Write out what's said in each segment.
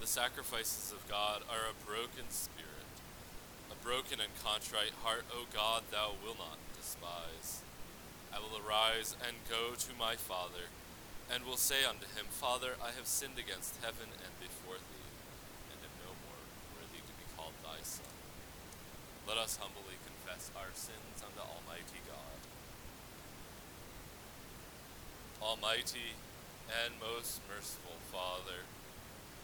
The sacrifices of God are a broken spirit, a broken and contrite heart, O God, thou wilt not despise. I will arise and go to my father, and will say unto him, Father, I have sinned against heaven and before thee, and am no more worthy to be called thy son. Let us humbly confess our sins unto Almighty God. Almighty and most merciful Father,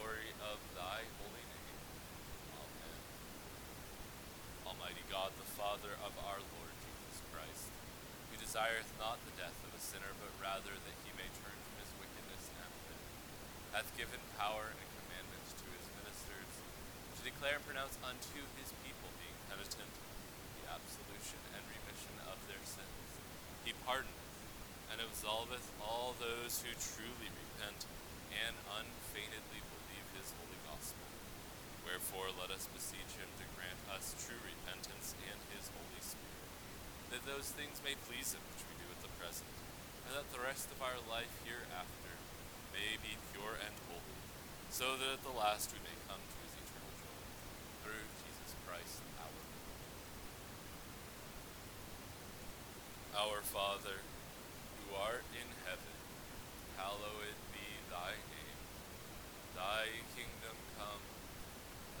glory of thy holy name. Amen. Almighty God, the Father of our Lord Jesus Christ, who desireth not the death of a sinner, but rather that he may turn from his wickedness and live, hath given power and commandments to his ministers to declare and pronounce unto his people, being penitent, the absolution and remission of their sins. He pardoneth and absolveth all those who truly repent and unfeignedly believe his holy gospel. Wherefore let us beseech him to grant us true repentance and his Holy Spirit, that those things may please him which we do at the present, and that the rest of our life hereafter may be pure and holy, so that at the last we may come to his eternal joy. Through Jesus Christ our Lord. Our Father, who art in heaven, hallowed be thy name. Thy kingdom come,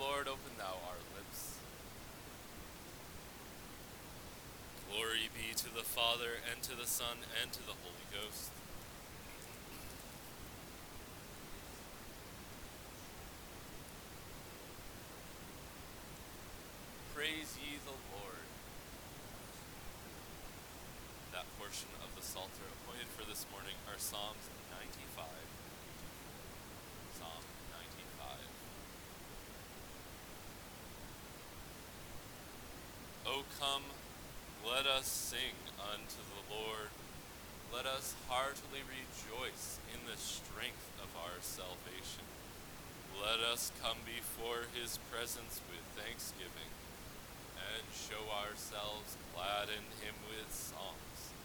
Lord, open thou our lips. Glory be to the Father, and to the Son, and to the Holy Ghost. Praise ye the Lord. That portion of the Psalter appointed for this morning are Psalms come, let us sing unto the Lord. Let us heartily rejoice in the strength of our salvation. Let us come before his presence with thanksgiving and show ourselves glad in him with songs.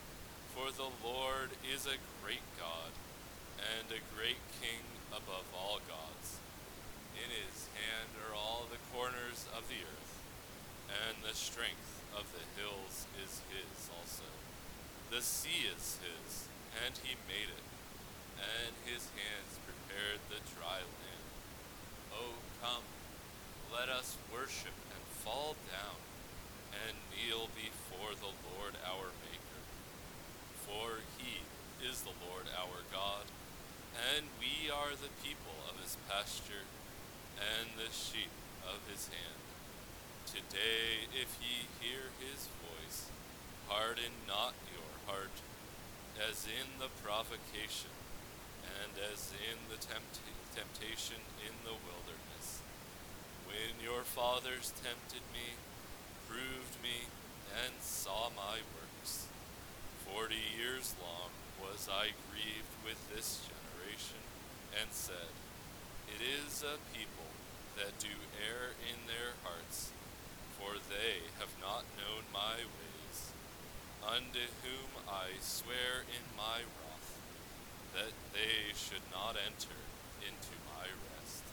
For the Lord is a great God and a great King above all gods. In his hand are all the corners of the earth, and the strength of the hills is his also. The sea is his, and he made it, and his hands prepared the dry land. O come, let us worship and fall down and kneel before the Lord our Maker. For he is the Lord our God, and we are the people of his pasture and the sheep of his hand. Today, if ye hear his voice, harden not your heart, as in the provocation, and as in the tempt- temptation in the wilderness. When your fathers tempted me, proved me, and saw my works. Forty years long was I grieved with this generation, and said, It is a people that do err in their hearts, for they have not known my ways, unto whom I swear in my wrath, that they should not enter into my rest.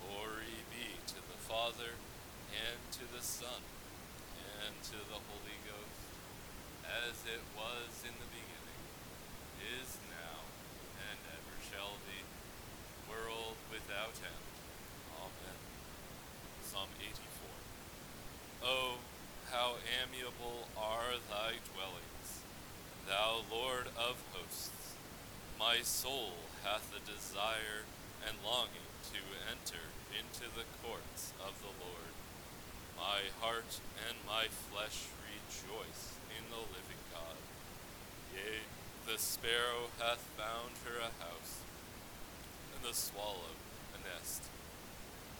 Glory be to the Father, and to the Son, and to the Holy Ghost, as it was in the beginning, is now, and ever shall be, world without end. Amen. Psalm 84. Oh, how amiable are thy dwellings, thou Lord of hosts! My soul hath a desire and longing to enter into the courts of the Lord. My heart and my flesh rejoice in the living God. Yea, the sparrow hath found her a house, and the swallow a nest,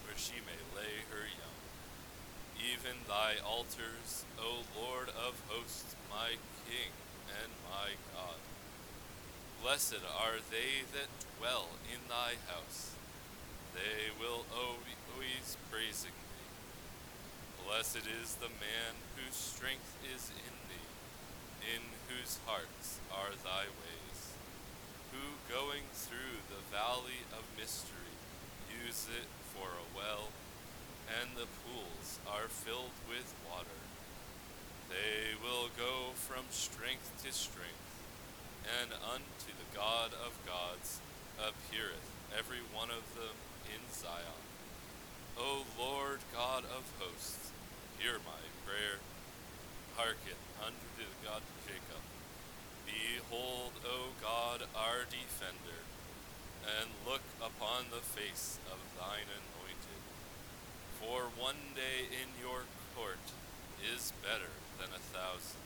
where she may lay her young. Even thy altars, O Lord of hosts, my King and my God. Blessed are they that dwell in thy house. They will always praising thee. Blessed is the man whose strength is in thee, in whose hearts are thy ways, who going through the valley of mystery use it for a well, and the pools are filled with water. They will go from strength to strength, and unto the God of gods appeareth every one of them in Zion. O Lord God of hosts, hear my prayer. Hearken unto the God of Jacob. Behold, O God, our defender, and look upon the face of thine anointed. For one day in your court is better than a thousand.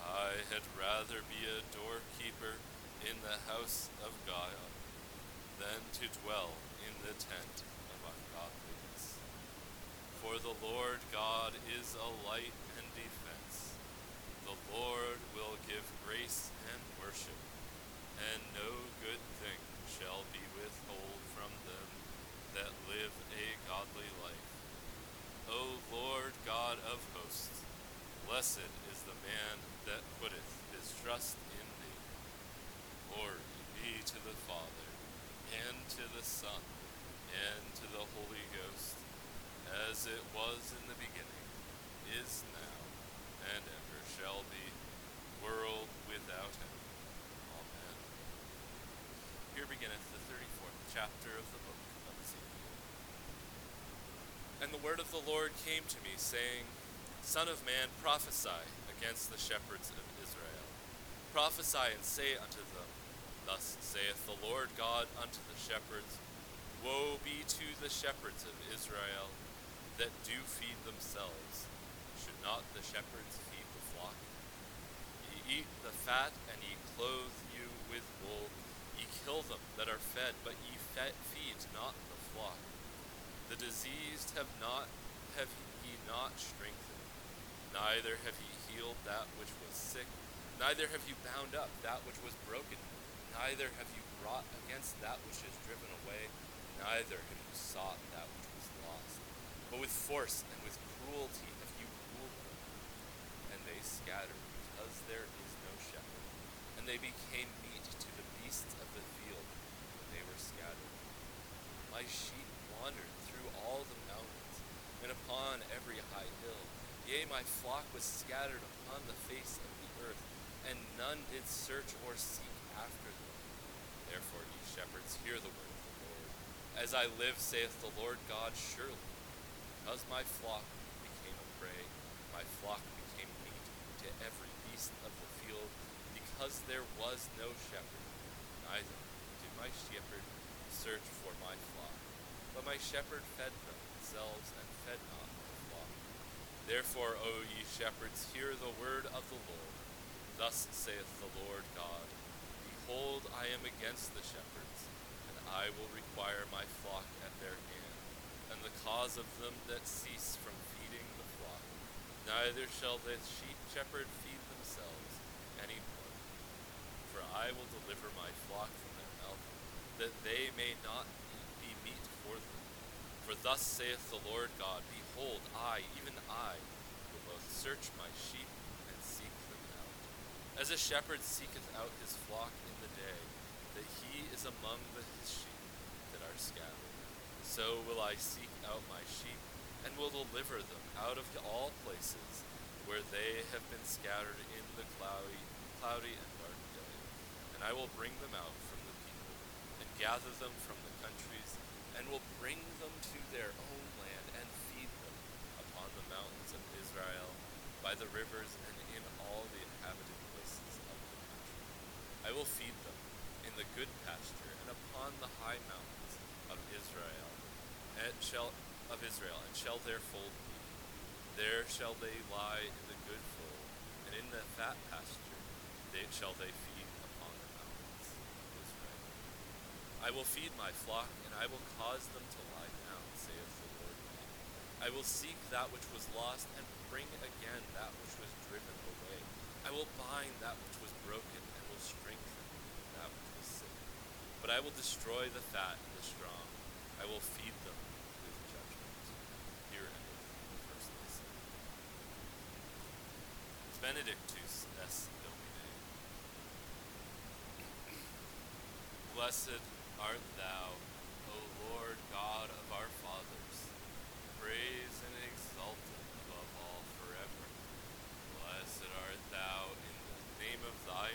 I had rather be a doorkeeper in the house of God than to dwell in the tent of ungodliness. For the Lord God is a light and defense. The Lord will give grace and worship, and no good thing shall be withhold from them that live a godly life. O Lord God of hosts, blessed is the man that putteth his trust. Glory be to the Father, and to the Son, and to the Holy Ghost, as it was in the beginning, is now, and ever shall be, world without end. Amen. Here beginneth the thirty-fourth chapter of the book of Ezekiel. And the word of the Lord came to me, saying, Son of man, prophesy against the shepherds of Israel. Prophesy and say unto them, Thus saith the Lord God unto the shepherds Woe be to the shepherds of Israel that do feed themselves. Should not the shepherds feed the flock? Ye eat the fat, and ye clothe you with wool. Ye kill them that are fed, but ye fe- feed not the flock. The diseased have not have ye not strengthened, neither have ye healed that which was sick, neither have ye bound up that which was broken, neither have you brought against that which is driven away, neither have you sought that which was lost. But with force and with cruelty have you ruled them, and they scattered because there is no shepherd, and they became meat to the beasts of the field when they were scattered. My sheep wandered through all the mountains, and upon every high hill. Yea, my flock was scattered upon the face of the earth, and none did search or seek after them. Therefore, ye shepherds, hear the word of the Lord. As I live, saith the Lord God, surely, because my flock became a prey, my flock became meat to every beast of the field, because there was no shepherd, neither did my shepherd search for my flock. But my shepherd fed them themselves and fed not the flock. Therefore, O ye shepherds, hear the word of the Lord. Thus saith the Lord God Behold, I am against the shepherds, and I will require my flock at their hand, and the cause of them that cease from feeding the flock. Neither shall the sheep shepherd feed themselves any more. For I will deliver my flock from their mouth, that they may not be meat for them. For thus saith the Lord God Behold, I, even I, will both search my sheep and seek them out. As a shepherd seeketh out his flock in the day, that he is among the, his sheep that are scattered, so will I seek out my sheep, and will deliver them out of all places where they have been scattered in the cloudy, cloudy and dark day. And I will bring them out from the people, and gather them from the countries, and will bring them to their own land, and feed them upon the mountains of Israel, by the rivers, and in all the inhabited places of the country. I will feed them in the good pasture, and upon the high mountains of Israel, and shall of Israel, and shall their fold be. There shall they lie in the good fold, and in the fat pasture they shall they feed upon the mountains of Israel. I will feed my flock, and I will cause them to lie down, saith the Lord. I will seek that which was lost, and bring again that which was driven away. I will bind that which was broken, strengthen that which was sick. But I will destroy the fat and the strong. I will feed them with judgment. Here endeth the first lesson. Benedictus es Domine. Blessed art thou, O Lord God of our fathers, praised and exalted above all forever. Blessed art thou in the name of thy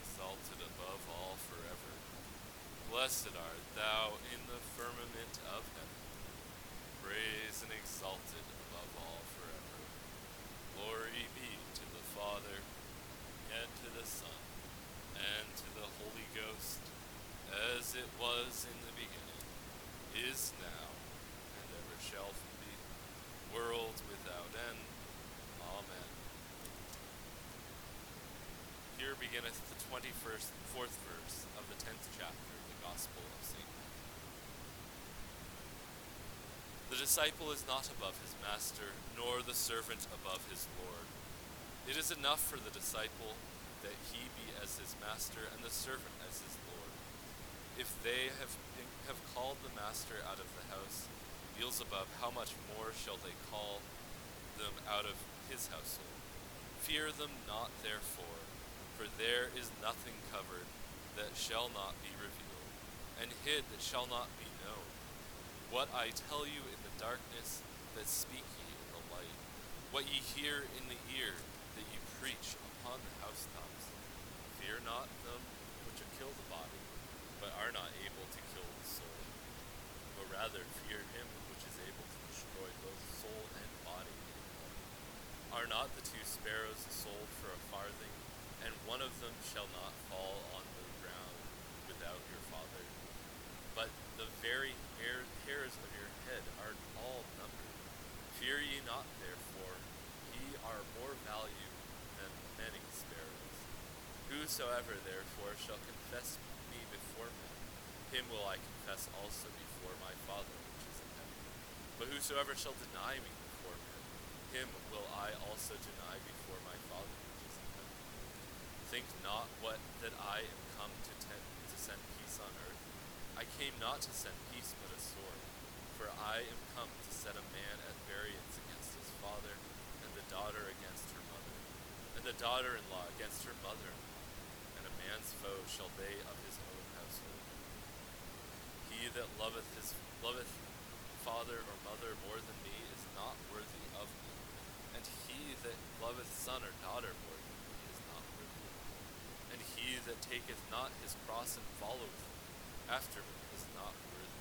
exalted above all forever. Blessed art thou in the firmament of heaven, praised and exalted above all forever. Glory be to the Father, and to the Son, and to the Holy Ghost, as it was in the beginning, is now, and ever shall be, world without end. Amen. Here beginneth the twenty-first, fourth verse of the tenth chapter of the Gospel of St. Matthew. The disciple is not above his master, nor the servant above his Lord. It is enough for the disciple that he be as his master and the servant as his Lord. If they have, have called the master out of the house, Beelzebub, how much more shall they call them out of his household? Fear them not, therefore, for there is nothing covered that shall not be revealed, and hid that shall not be known. What I tell you in the darkness, that speak ye in the light. What ye hear in the ear, that ye preach upon the housetops. Fear not them which kill the body, but are not able to kill the soul, but rather fear him which is able to destroy both soul and body. Are not the two sparrows sold for a farthing, and one of them shall not fall on the ground without your Father? But the very hair, hairs of your head are all numbered. Fear ye not, therefore, ye are more value than many sparrows. Whosoever therefore shall confess me before men, him will I confess also before my Father which is in heaven. But whosoever shall deny me before men, him will I also deny before my Father which is in heaven. Think not what that I am come to, tend, to send peace on earth. I came not to send peace but a sword. For I am come to set a man at variance against his father, and the daughter against her mother, and the daughter-in-law against her mother-in-law, and a man's foe shall they of his own household. He that loveth his loveth father or mother more than me is not worthy of me, and he that loveth son or daughter more than me is not worthy of me. And he that taketh not his cross and followeth after me is not worthy.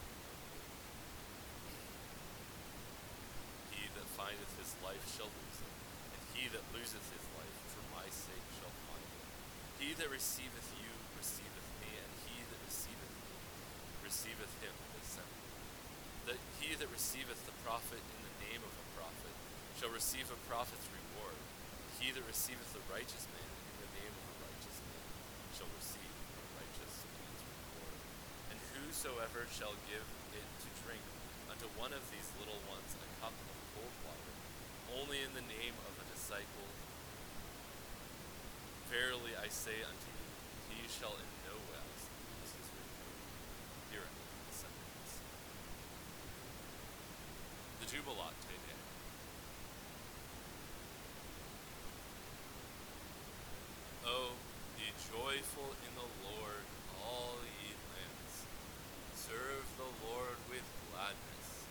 He that findeth his life shall lose it, and he that loseth his life for my sake shall find it. He that receiveth you receiveth me, and he that receiveth me receiveth him that sent me. That he that receiveth the prophet in the name of a prophet shall receive a prophet's reward. He that receiveth the righteous man in the name of a righteous man shall receive a righteous. And whosoever shall give it to drink unto one of these little ones a cup of cold water, only in the name of a disciple, verily I say unto you, he shall in no wise lose his reward. Here the sentence. The Jubilate joyful in the Lord, all ye lands. Serve the Lord with gladness,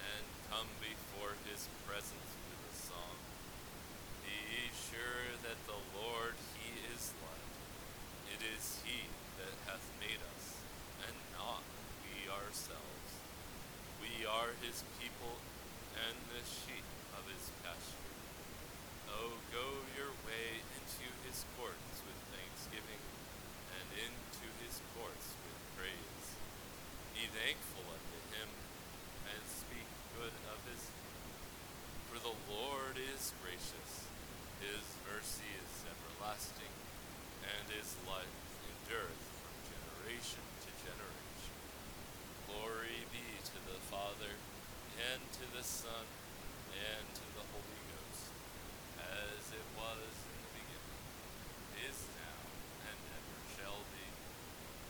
and come before his presence with a song. Be sure that the Lord, he is light. It is he that hath made us, and not we ourselves. We are his people, and the sheep of his pasture. Oh, go your way into his courts with thanksgiving, and into his courts with praise. Be thankful unto him, and speak good of his name. For the Lord is gracious, his mercy is everlasting, and his life endureth from generation to generation. Glory be to the Father, and to the Son, and to the Holy Ghost, as it was in the beginning, is now, and ever shall be,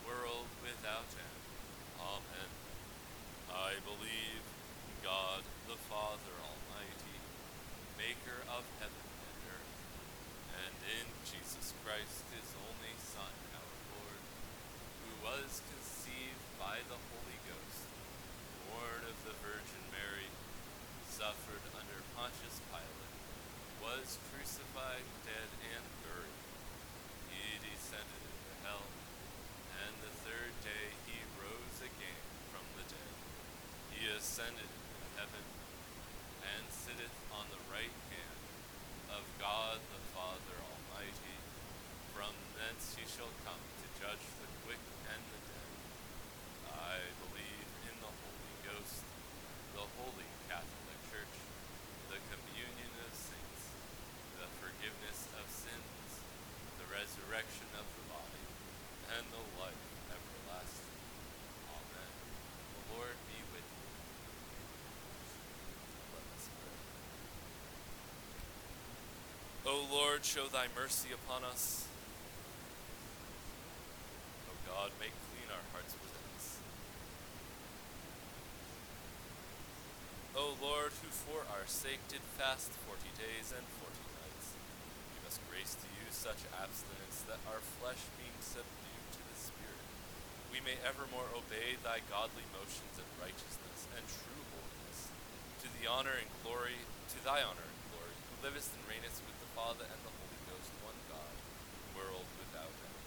world without end. Amen. I believe in God the Father Almighty, maker of heaven and earth, and in Jesus Christ, his only Son, our Lord, who was conceived by the Holy Ghost, born of the Virgin Mary, suffered under Pontius Pilate, was crucified, dead, and buried. He descended into hell, and the third day he rose again from the dead. He ascended into heaven, and sitteth on the right hand of God the Father Almighty. From thence he shall come to judge the quick and the dead. I believe in the Holy Ghost, the holy Catholic Church, the communion of saints, the forgiveness of sins, the resurrection of the body, and the life everlasting. Amen. The Lord be with you. Let us pray. O Lord, show thy mercy upon us. O God, make clean our hearts within us. O Lord, who for our sake did fast forty days and forty nights, give us grace to use such abstinence that our flesh being subdued to the Spirit, we may evermore obey thy godly motions of righteousness and true holiness, to the honor and glory, to thy honor and glory, who livest and reignest with Father and the Holy Ghost, one God, world without end.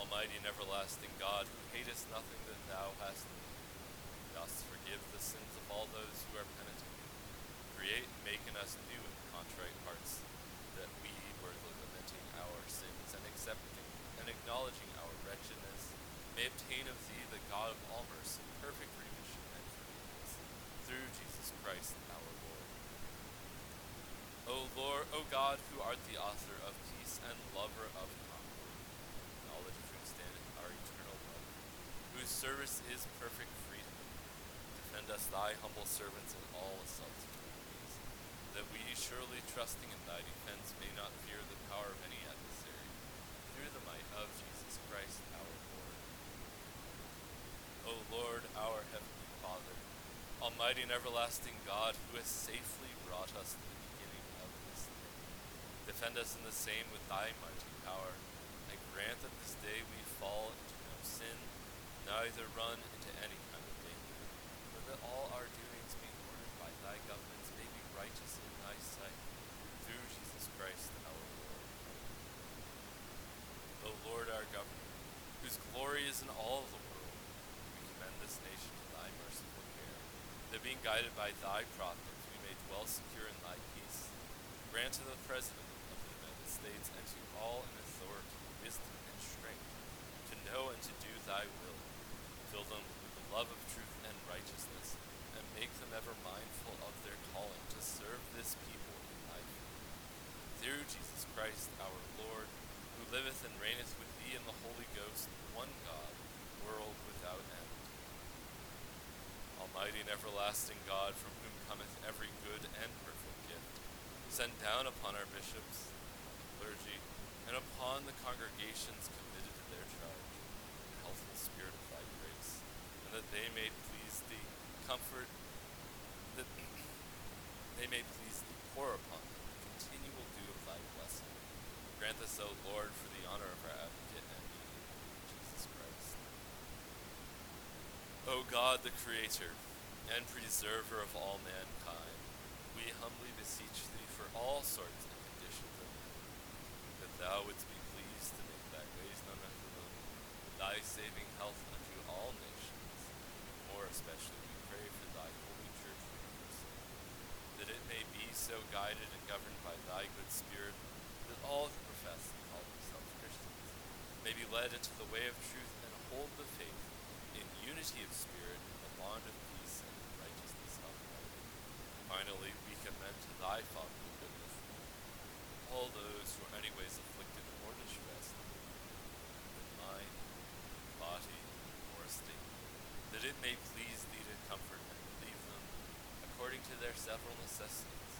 Almighty and everlasting God, who hatest nothing that thou hast dost forgive the sins of all those who are penitent. Create make in us new and contrite hearts, that we, worthily lamenting our sins and accepting and acknowledging our wretchedness, may obtain of thee, the God of all mercy, perfect remission and forgiveness, through Jesus Christ our Lord. O O God, who art the author of peace and lover of concord, knowledge standeth our eternal love, whose service is perfect freedom, defend us, thy humble servants, in all assaults of enemies, that we, surely trusting in thy defense, may not fear the power of any adversary, through the might of Jesus Christ our Lord. O Lord, our heavenly Father, Almighty and everlasting God, who hast safely brought us to the beginning of this day, defend us in the same with thy mighty power, and grant that this day we fall into no sin, neither run into any kind of danger, but that all our doings being ordered by thy governments may be righteous in thy sight, through Jesus Christ our Lord. O Lord our governor, whose glory is in all the world, we commend this nation to thy merciful care, that being guided by thy providence we may dwell secure in thy peace. Grant to the President States and to all in authority wisdom and strength, to know and to do thy will. Fill them with the love of truth and righteousness, and make them ever mindful of their calling to serve this people in thy faith. Through Jesus Christ our Lord, who liveth and reigneth with thee in the Holy Ghost, one God, world without end. Almighty and everlasting God, from whom cometh every good and perfect gift, send down upon our bishops, congregations committed to their charge, the healthful spirit of thy grace, and that they may please thee, comfort, that they may please thee, pour upon them the continual dew of thy blessing. Grant this, O Lord, for the honor of our advocate and mediator, Jesus Christ. O God, the Creator and preserver of all mankind, we humbly beseech thee for all sorts and conditions of men, that thou wouldst be pleased to make thy ways known unto them, thy saving health unto all nations. More especially we pray for thy holy church Jerusalem, that it may be so guided and governed by thy good spirit, that all who profess and call themselves Christians may be led into the way of truth and hold the faith in unity of spirit and the bond of peace and righteousness of life. Finally, we commend to thy fatherly goodness all those who are anyways afflicted or distressed in mind, body, that it may please thee to comfort and relieve them according to their several necessities,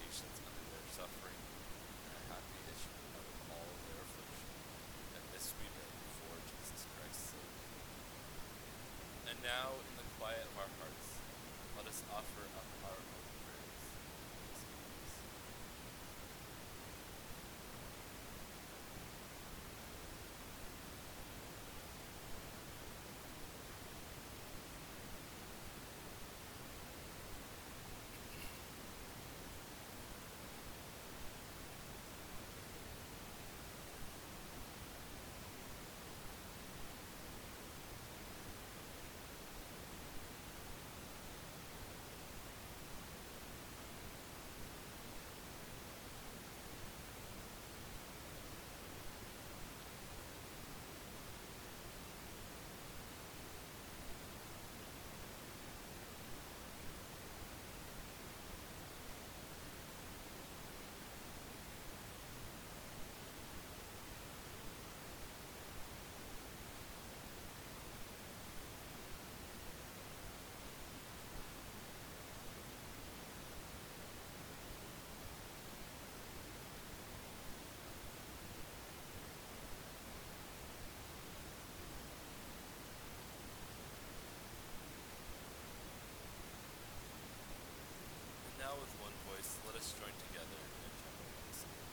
patience under their suffering, and a happy issue out of all their affliction. And this we beg for Jesus Christ's sake. And now, in the quiet of our hearts, let us offer up our own prayers. Please, please. And now with one voice let us join together in general thanksgiving.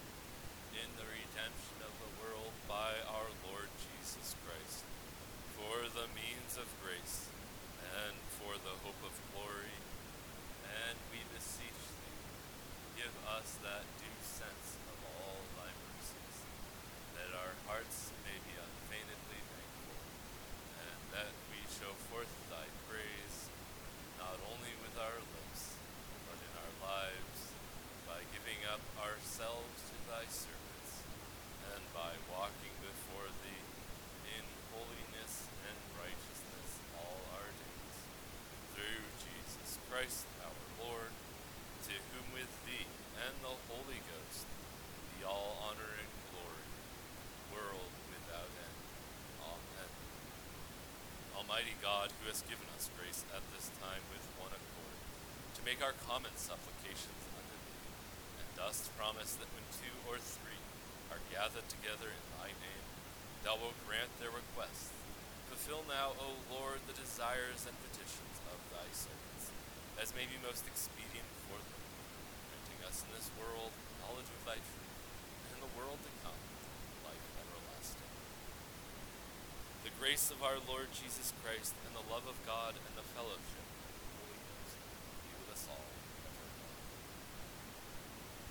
in the redemption of the world by our Lord Jesus Christ, for the means of grace and for the hope of glory. And we beseech thee, give us that due sense of all thy mercies, that our hearts may be unfeignedly thankful, and that we show forth thy praise not only with our lips, but in our lives, by giving up ourselves to thy service, by walking before thee in holiness and righteousness all our days. Through Jesus Christ our Lord, to whom with thee and the Holy Ghost be all honor and glory, world without end. Amen. Almighty God, who has given us grace at this time with one accord, to make our common supplications unto thee, and dost promise that when two or three are gathered together in thy name, thou wilt grant their requests. Fulfill now, O Lord, the desires and petitions of thy servants, as may be most expedient for them, granting us in this world knowledge of thy truth, and in the world to come life everlasting. The grace of our Lord Jesus Christ, and the love of God, and the fellowship